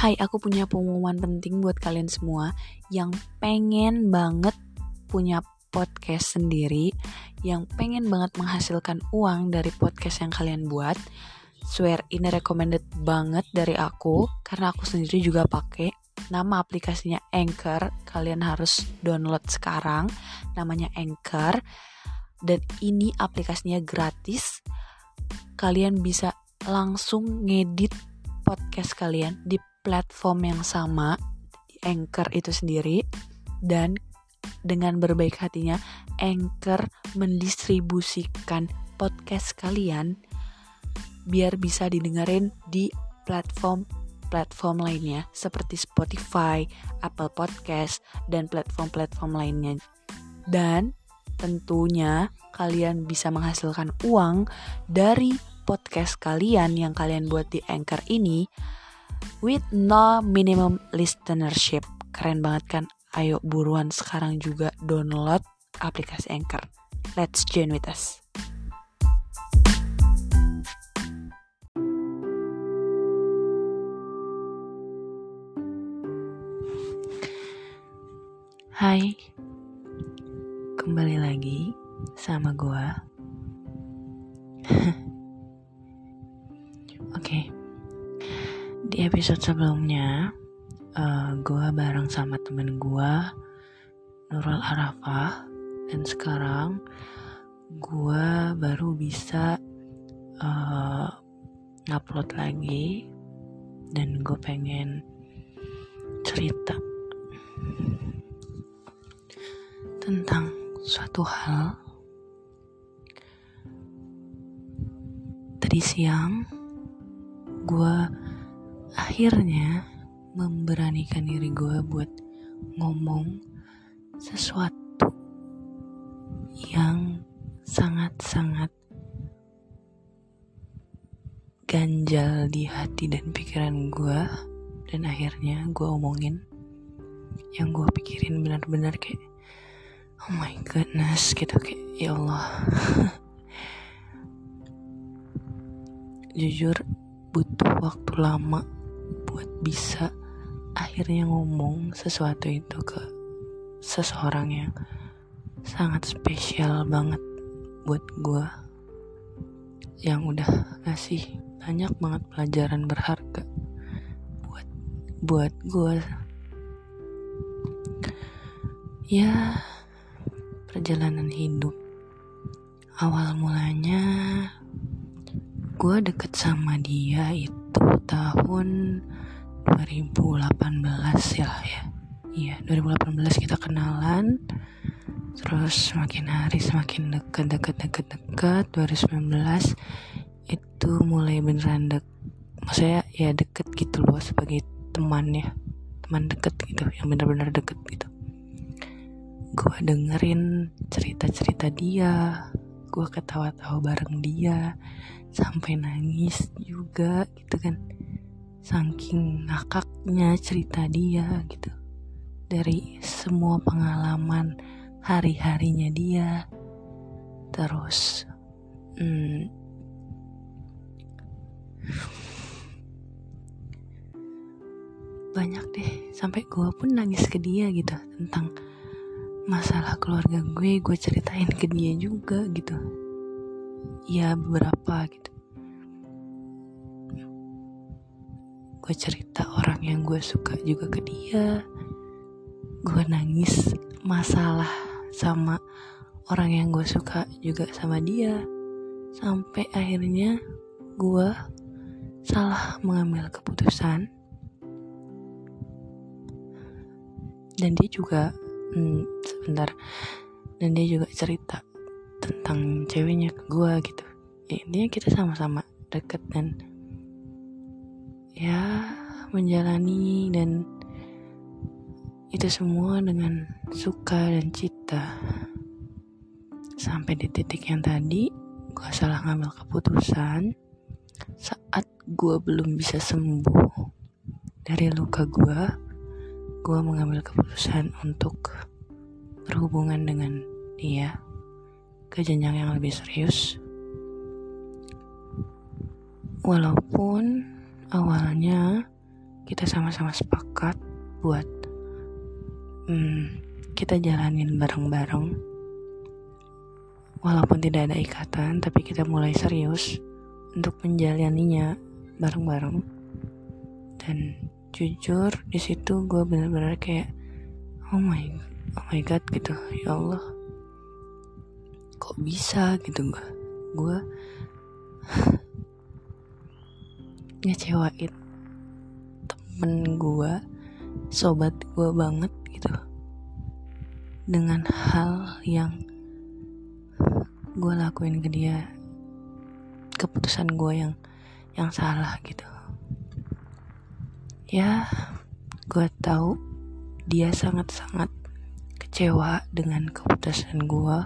Hai, aku punya pengumuman penting buat kalian semua yang pengen banget punya podcast sendiri, yang pengen banget menghasilkan uang dari podcast yang kalian buat. Swear ini recommended banget dari aku karena aku sendiri juga pakai. Nama aplikasinya Anchor, kalian harus download sekarang. Namanya Anchor dan ini aplikasinya gratis. Kalian bisa langsung ngedit podcast kalian di platform yang sama di Anchor itu sendiri dan dengan berbaik hatinya Anchor mendistribusikan podcast kalian biar bisa didengerin di platform platform lainnya seperti Spotify, Apple Podcast, dan platform-platform lainnya. Dan tentunya kalian bisa menghasilkan uang dari podcast kalian yang kalian buat di Anchor ini with no minimum listenership. Keren banget kan? Ayo buruan sekarang juga download aplikasi Anchor. Let's join with us. Hai, kembali lagi sama gua. Oke, okay. Di episode sebelumnya, uh, gua bareng sama temen gua, Nurul Arafah, dan sekarang gua baru bisa uh, ngupload lagi, dan gue pengen cerita tentang suatu hal. Tadi siang, gue akhirnya memberanikan diri gue buat ngomong sesuatu yang sangat-sangat ganjal di hati dan pikiran gue dan akhirnya gue omongin yang gue pikirin benar-benar kayak oh my goodness gitu kayak ya Allah. Jujur butuh waktu lama buat bisa akhirnya ngomong sesuatu itu ke seseorang yang sangat spesial banget buat gue yang udah ngasih banyak banget pelajaran berharga buat buat gue ya perjalanan hidup. Awal mulanya gue deket sama dia itu tahun 2018 ya ya. Iya 2018 kita kenalan. Terus semakin hari semakin deket deket deket deket. 2019 itu mulai beneran dek maksudnya ya deket gitu loh sebagai teman ya. Teman deket gitu yang bener-bener deket gitu. Gue dengerin cerita-cerita dia gue ketawa-tawa bareng dia sampai nangis juga gitu kan saking ngakaknya cerita dia gitu. Dari semua pengalaman hari-harinya dia. Terus hmm, banyak deh. Sampai gue pun nangis ke dia gitu tentang masalah keluarga gue. Gue ceritain ke dia juga gitu. Ya beberapa gitu gue cerita orang yang gue suka juga ke dia. Gue nangis masalah sama orang yang gue suka juga sama dia. Sampai akhirnya gue salah mengambil keputusan. Dan dia juga hmm, sebentar. Dan dia juga cerita tentang ceweknya ke gue gitu. Ya, intinya kita sama-sama deket dan ya menjalani dan itu semua dengan suka dan cita sampai di titik yang tadi gue salah ngambil keputusan saat gue belum bisa sembuh dari luka gue gue mengambil keputusan untuk berhubungan dengan dia ke jenjang yang lebih serius. Walaupun awalnya kita sama-sama sepakat buat hmm, kita jalanin bareng-bareng. Walaupun tidak ada ikatan tapi kita mulai serius untuk menjalaninya bareng-bareng. Dan jujur di situ gue bener-bener kayak oh my oh my god gitu. Ya Allah kok bisa? Gitu gue gue ngecewain temen gue sobat gue banget gitu. Dengan hal yang gue lakuin ke dia keputusan gue yang yang salah gitu. Ya gue tahu dia sangat-sangat kecewa dengan keputusan gue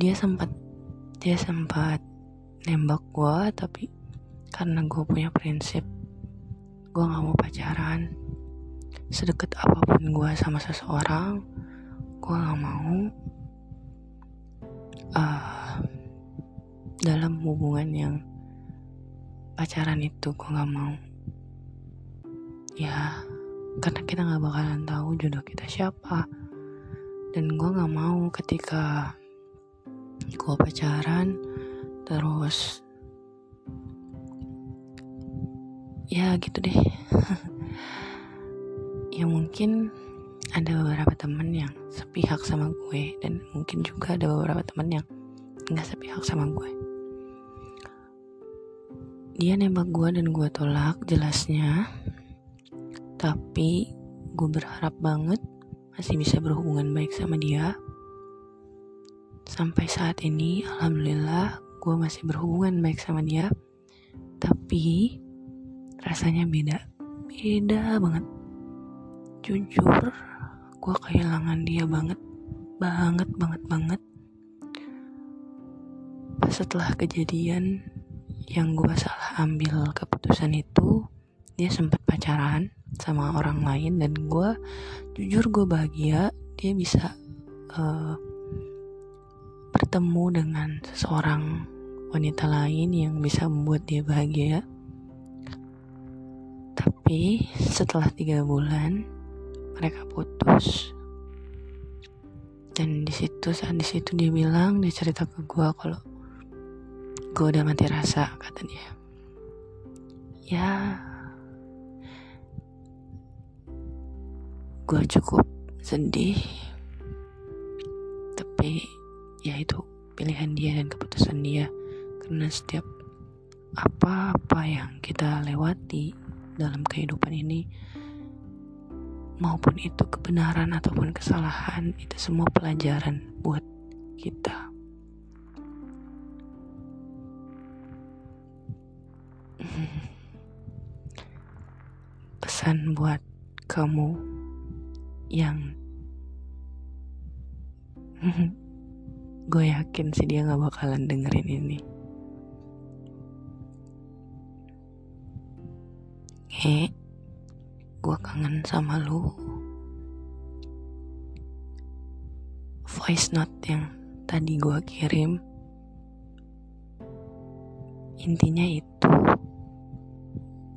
dia sempat dia sempat nembak gue tapi karena gue punya prinsip gue gak mau pacaran. Sedekat apa pun gue sama seseorang gue gak mau uh, dalam hubungan yang pacaran itu gue gak mau. Ya karena kita gak bakalan tahu jodoh kita siapa. Dan gue gak mau ketika gue pacaran terus ya gitu deh. Ya mungkin ada beberapa temen yang sepihak sama gue dan mungkin juga ada beberapa temen yang nggak sepihak sama gue. Dia nembak gue dan gue tolak jelasnya. Tapi gue berharap banget masih bisa berhubungan baik sama dia. Sampai saat ini alhamdulillah gue masih berhubungan baik sama dia tapi rasanya beda beda banget. Jujur gue kehilangan dia banget banget banget banget. Setelah kejadian yang gue salah ambil keputusan itu dia sempat pacaran sama orang lain dan gue jujur gue bahagia dia bisa uh, bertemu dengan seseorang wanita lain yang bisa membuat dia bahagia. Tapi setelah tiga bulan mereka putus. Dan di situ saat di situ dia bilang dia cerita ke gue kalau gue udah mati rasa kata dia. Ya, gue cukup sedih. Tapi ya itu pilihan dia dan keputusan dia karena setiap apa-apa yang kita lewati dalam kehidupan ini maupun itu kebenaran ataupun kesalahan itu semua pelajaran buat kita. Pesan buat kamu yang gue yakin sih dia gak bakalan dengerin ini He, gue kangen sama lu. Voice note yang tadi gue kirim, intinya itu.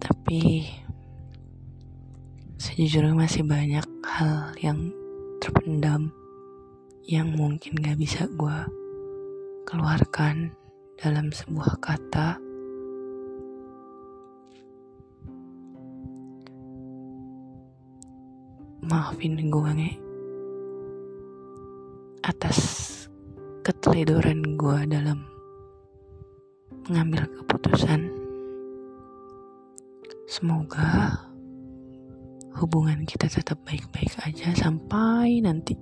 Tapi sejujurnya masih banyak hal yang terpendam yang mungkin gak bisa gue keluarkan dalam sebuah kata maafin gue nge atas keteledoran gue dalam mengambil keputusan semoga hubungan kita tetap baik-baik aja sampai nanti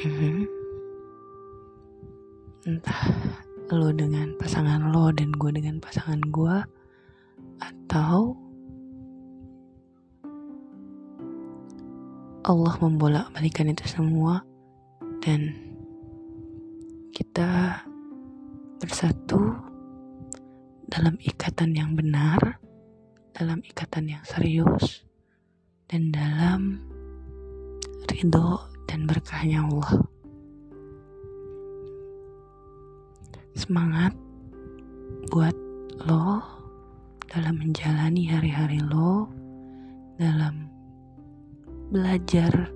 mm-hmm. entah lo dengan pasangan lo dan gue dengan pasangan gue atau Allah membolak-balikan itu semua dan kita bersatu dalam ikatan yang benar, dalam ikatan yang serius, dan dalam ridho dan berkahnya Allah. Semangat buat lo dalam menjalani hari-hari lo dalam belajar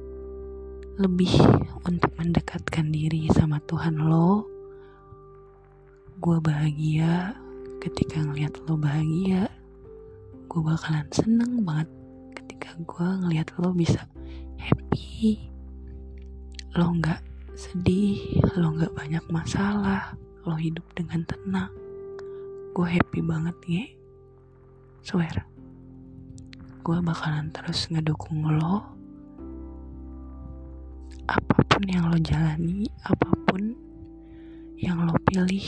lebih untuk mendekatkan diri sama Tuhan lo. Gue bahagia ketika ngeliat lo bahagia. Gue bakalan seneng banget ketika gue ngeliat lo bisa happy. Lo nggak sedih lo nggak banyak masalah lo hidup dengan tenang. Gue happy banget ya swear. Gue bakalan terus ngedukung lo apa pun yang lo jalani apa pun yang lo pilih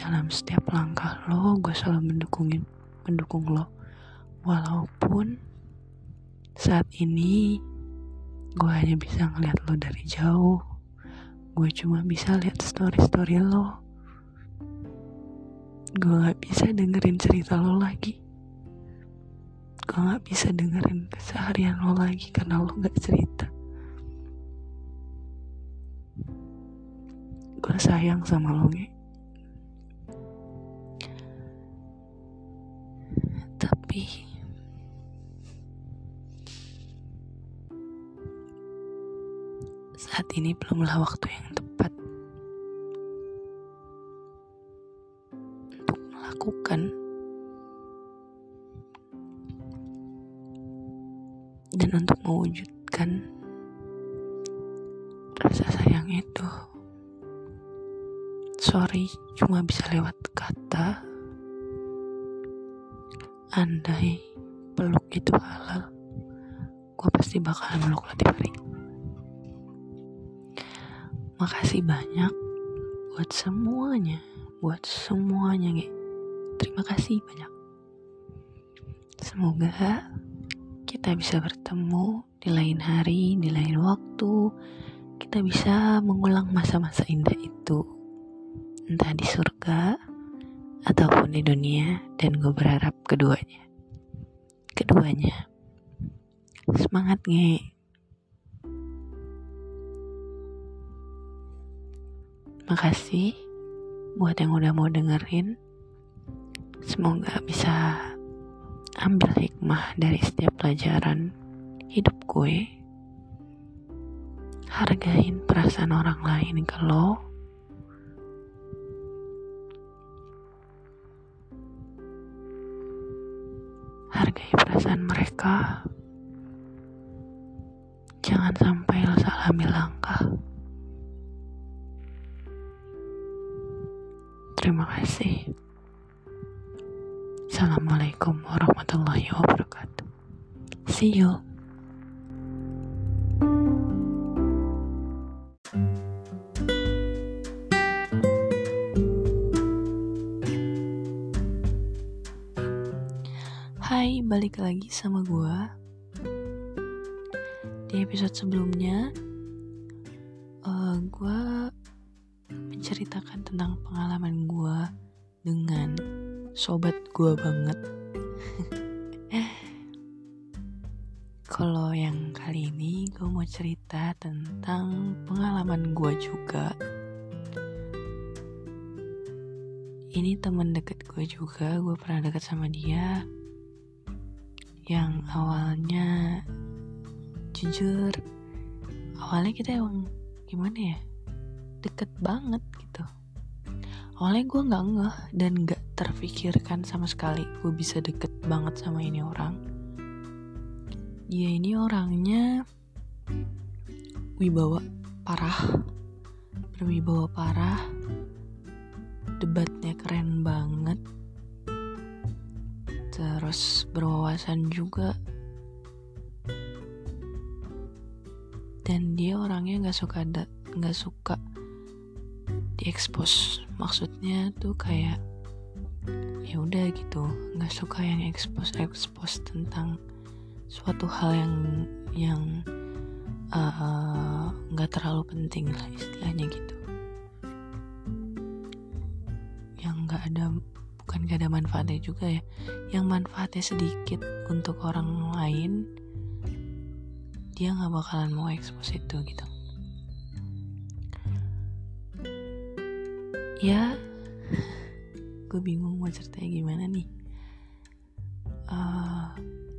dalam setiap langkah lo gue selalu mendukungin mendukung lo. Walaupun saat ini gue hanya bisa ngeliat lo dari jauh gue cuma bisa lihat story story lo. Gue gak bisa dengerin cerita lo lagi. Gue gak bisa dengerin keseharian lo lagi karena lo gak cerita gue sayang sama lo nge tapi saat ini belumlah waktu yang tepat lakukan dan untuk mewujudkan rasa sayang itu sorry cuma bisa lewat kata andai peluk itu halal gue pasti bakalan meluk lo tiap hari makasih banyak buat semuanya buat semuanya gitu Terima kasih banyak. Semoga kita bisa bertemu di lain hari, di lain waktu. Kita bisa mengulang masa-masa indah itu. Entah di surga ataupun di dunia dan gue berharap keduanya. Keduanya. Semangat nge. Makasih buat yang udah mau dengerin. Semoga bisa ambil hikmah dari setiap pelajaran hidup gue. Hargain perasaan orang lain lo. Hargai perasaan mereka. Jangan sampai lo salah ambil langkah. Terima kasih. Assalamualaikum warahmatullahi wabarakatuh. See you. Balik lagi sama gue. Di episode sebelumnya, uh, eh, gue menceritakan tentang pengalaman gue dengan sobat gue banget. Kalau yang kali ini gue mau cerita tentang pengalaman gue juga. Ini temen deket gue juga gue pernah deket sama dia yang awalnya jujur awalnya kita emang gimana ya deket banget gitu. Awalnya gue nggak ngeh dan nggak terfikirkan sama sekali gue bisa deket banget sama ini orang. Dia ini orangnya wibawa parah berwibawa parah debatnya keren banget terus berwawasan juga. Dan dia orangnya nggak suka nggak suka diekspos. Maksudnya tuh kayak ya udah gitu nggak suka yang ekspos ekspos tentang suatu hal yang yang uh, nggak uh, terlalu penting lah istilahnya gitu. Yang nggak ada bukan gak ada manfaatnya juga ya. Yang manfaatnya sedikit untuk orang lain dia nggak bakalan mau ekspos itu gitu. Ya gue bingung mau ceritanya gimana nih. Uh,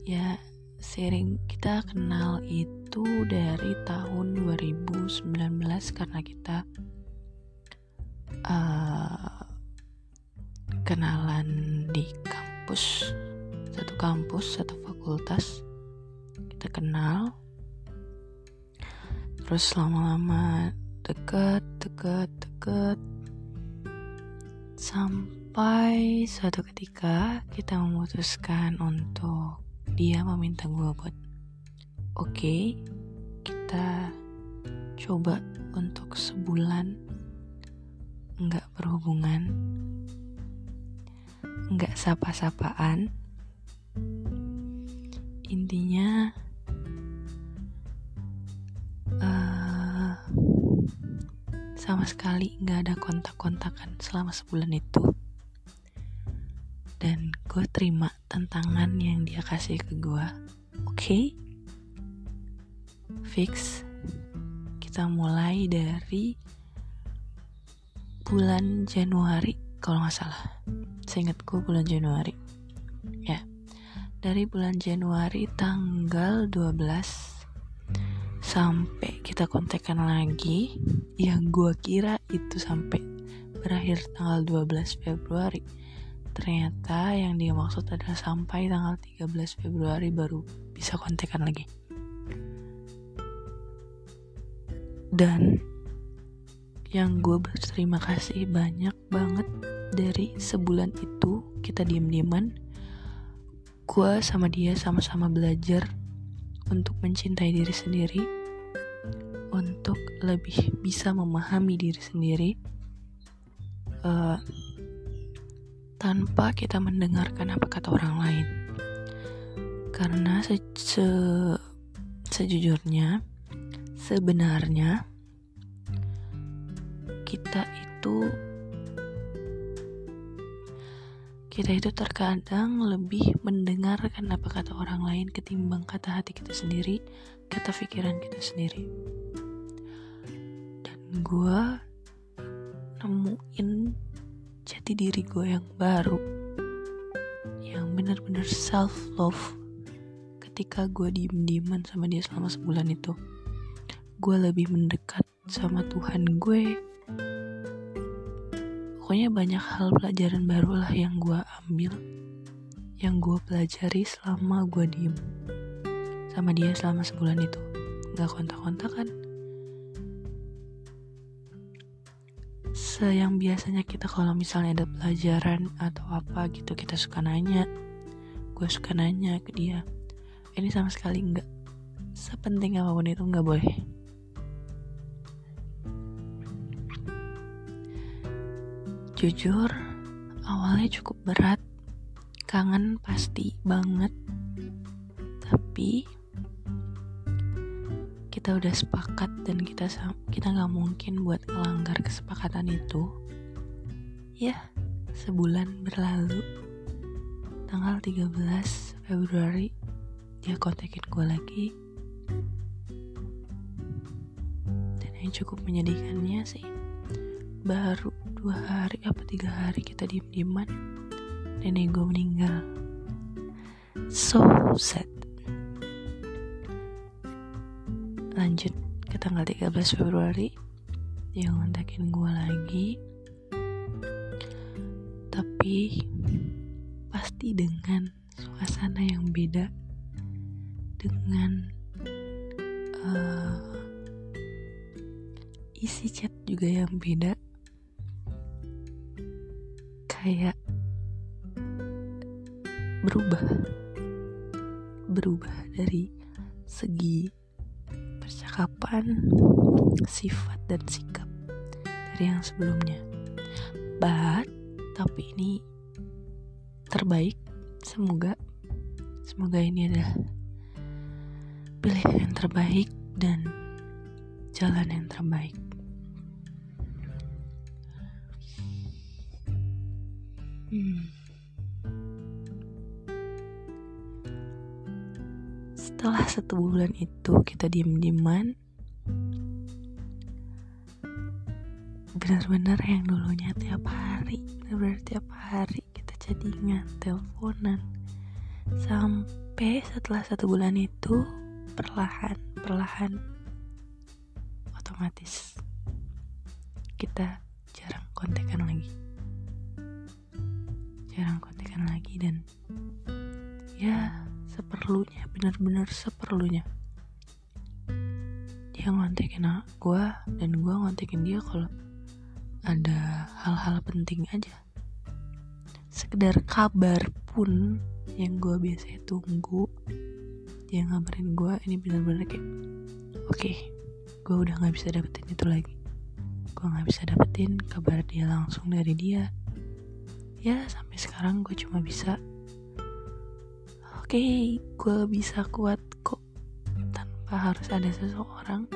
ya sharing kita kenal itu dari tahun 2019 karena kita kampus satu fakultas kita kenal. Terus lama-lama deket deket deket. Sampai suatu ketika kita memutuskan untuk dia meminta gue buat oke okay, kita coba untuk sebulan nggak berhubungan nggak sapa-sapaan intinya uh, sama sekali nggak ada kontak-kontakan selama sebulan itu. Dan gue terima tantangan yang dia kasih ke gue. Oke okay? fix. Kita mulai dari bulan Januari kalau nggak salah. Seingatku bulan Januari. Ya dari bulan Januari tanggal 12 sampai kita kontekan lagi yang gue kira itu sampai berakhir tanggal 12 Februari. Ternyata yang dia maksud adalah sampai tanggal 13 Februari baru bisa kontekan lagi. Dan yang gue berterima kasih banyak banget dari sebulan itu kita diem-dieman gue sama dia sama-sama belajar untuk mencintai diri sendiri, untuk lebih bisa memahami diri sendiri, uh, tanpa kita mendengarkan apa kata orang lain. Karena se, se sejujurnya, sebenarnya kita itu kita itu terkadang lebih mendengarkan apa kata orang lain ketimbang kata hati kita sendiri, kata pikiran kita sendiri. Dan gue nemuin jati diri gue yang baru, yang benar-benar self love. Ketika gue diem-dieman sama dia selama sebulan itu, gue lebih mendekat sama Tuhan gue, pokoknya banyak hal pelajaran baru lah yang gue ambil yang gue pelajari selama gue diem. Sama dia selama sebulan itu. Nggak kontak-kontak kan seyang biasanya kita kalau misalnya ada pelajaran atau apa gitu kita suka nanya. Gue suka nanya ke dia. Ini sama sekali nggak. Sepenting apa pun itu nggak boleh Jujur, awalnya cukup berat. Kangen pasti banget. Tapi kita udah sepakat dan kita kita nggak mungkin buat melanggar kesepakatan itu. Ya, sebulan berlalu. Tanggal 13 Februari dia kontakin gue lagi. Dan yang cukup menyedihkannya sih baru dua hari apa tiga hari kita diem dieman nenek gue meninggal. So sad. Lanjut ke tanggal 13 Februari dia ngontakin gue lagi. Tapi pasti dengan suasana yang beda dengan uh, isi chat juga yang beda kayak berubah. Berubah dari segi percakapan sifat dan sikap dari yang sebelumnya. But tapi ini terbaik. Semoga semoga ini adalah pilihan yang terbaik dan jalan yang terbaik Setelah satu bulan itu kita diem-dieman benar-benar yang dulunya tiap hari benar-benar tiap hari kita chattingan teleponan. Sampai setelah satu bulan itu perlahan perlahan otomatis kita jarang kontekan lagi lagi dan ya seperlunya benar-benar seperlunya. Dia ngontekin gue dan gue ngontekin dia kalau ada hal-hal penting aja. Sekedar kabar pun yang gue biasa tunggu dia ngabarin gue ini benar-benar kayak oke okay, gue udah nggak bisa dapetin itu lagi. Gue nggak bisa dapetin kabar dia langsung dari dia ya sampai sekarang gue cuma bisa oke okay, gue bisa kuat kok tanpa harus ada seseorang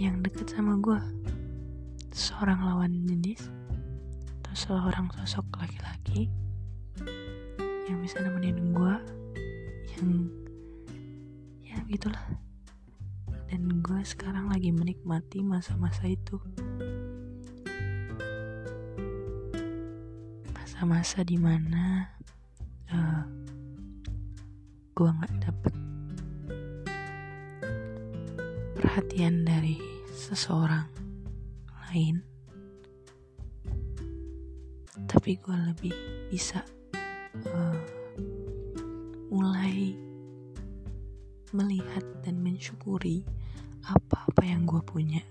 yang deket sama gue seorang lawan jenis atau seorang sosok laki-laki yang bisa nemenin gue yang ya gitulah dan gue sekarang lagi menikmati masa-masa itu masa-masa di mana uh, eh, gue nggak dapet perhatian dari seseorang lain. Tapi gue lebih bisa uh, mulai melihat dan mensyukuri apa-apa yang gue punya.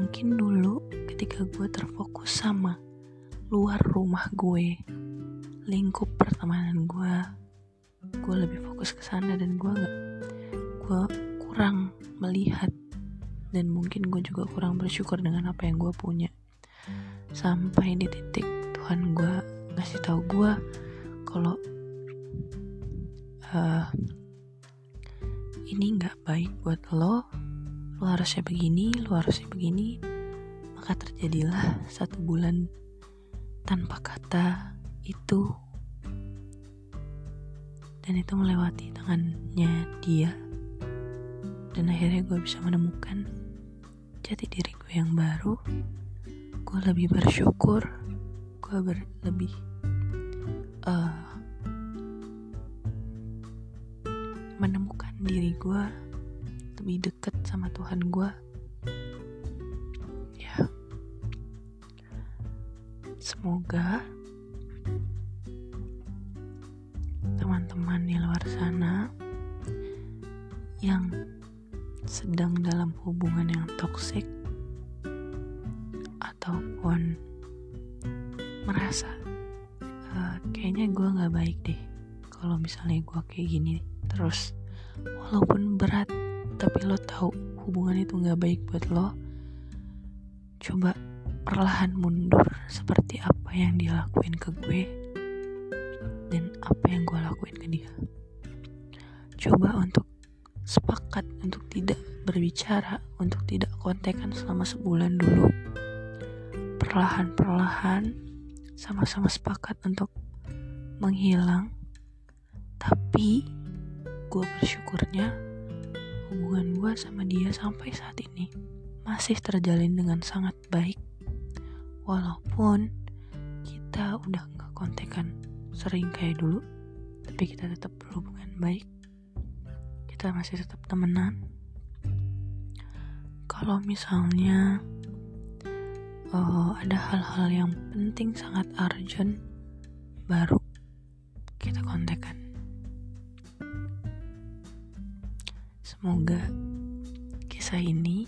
Mungkin dulu ketika gue terfokus sama luar rumah gue lingkup pertemanan gue gue lebih fokus ke sana dan gue gak gue kurang melihat dan mungkin gue juga kurang bersyukur dengan apa yang gue punya. Sampai di titik Tuhan gue ngasih tahu gue kalau uh, ini nggak baik buat lo lo harusnya begini lo harusnya begini maka terjadilah satu bulan tanpa kata itu. Dan itu melewati tangannya dia. Dan akhirnya gue bisa menemukan jati diri gue yang baru. Gue lebih bersyukur. Gue ber lebih uh, menemukan diri gue lebih deket sama Tuhan gue semoga teman-teman di luar sana yang sedang dalam hubungan yang toksik ataupun merasa uh, kayaknya gue nggak baik deh kalau misalnya gue kayak gini terus. Walaupun berat tapi lo tahu hubungan itu nggak baik buat lo. Coba perlahan mundur seperti apa yang dia lakuin ke gue dan apa yang gue lakuin ke dia coba untuk sepakat untuk tidak berbicara, untuk tidak kontekan selama sebulan dulu. Perlahan-perlahan, sama-sama sepakat untuk menghilang. Tapi, gue bersyukurnya hubungan gue sama dia sampai saat ini masih terjalin dengan sangat baik. Walaupun kita udah gak kontekan sering kayak dulu, tapi kita tetap berhubungan baik. Kita masih tetap temenan. Kalau misalnya uh, ada hal-hal yang penting sangat urgent baru kita kontekan. Semoga kisah ini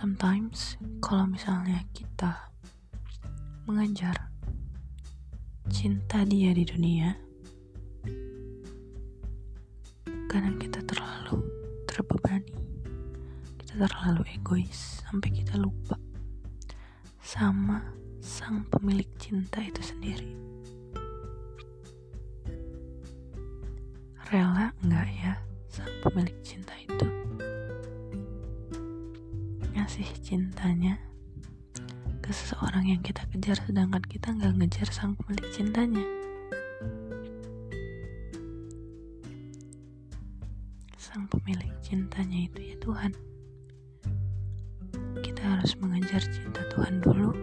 sometimes kalau misalnya kita mengajar cinta dia di dunia kadang kita terlalu terbebani kita terlalu egois sampai kita lupa sama sang pemilik cinta itu sendiri. Rela enggak ya sang pemilik cinta? Ngasih cintanya ke seseorang yang kita kejar sedangkan kita nggak ngejar sang pemilik cintanya. Sang pemilik cintanya itu ya Tuhan. Kita harus mengejar cinta Tuhan dulu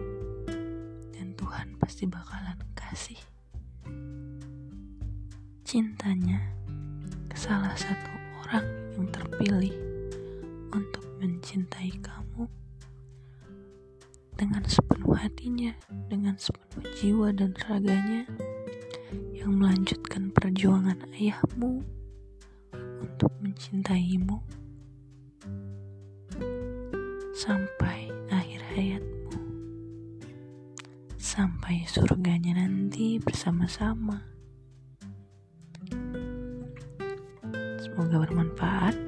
dan Tuhan pasti bakalan kasih cintanya ke salah satu orang yang terpilih untuk mencintai kamu dengan sepenuh hatinya, dengan sepenuh jiwa dan raganya yang melanjutkan perjuangan ayahmu untuk mencintaimu sampai akhir hayatmu sampai surganya nanti bersama-sama. Semoga bermanfaat.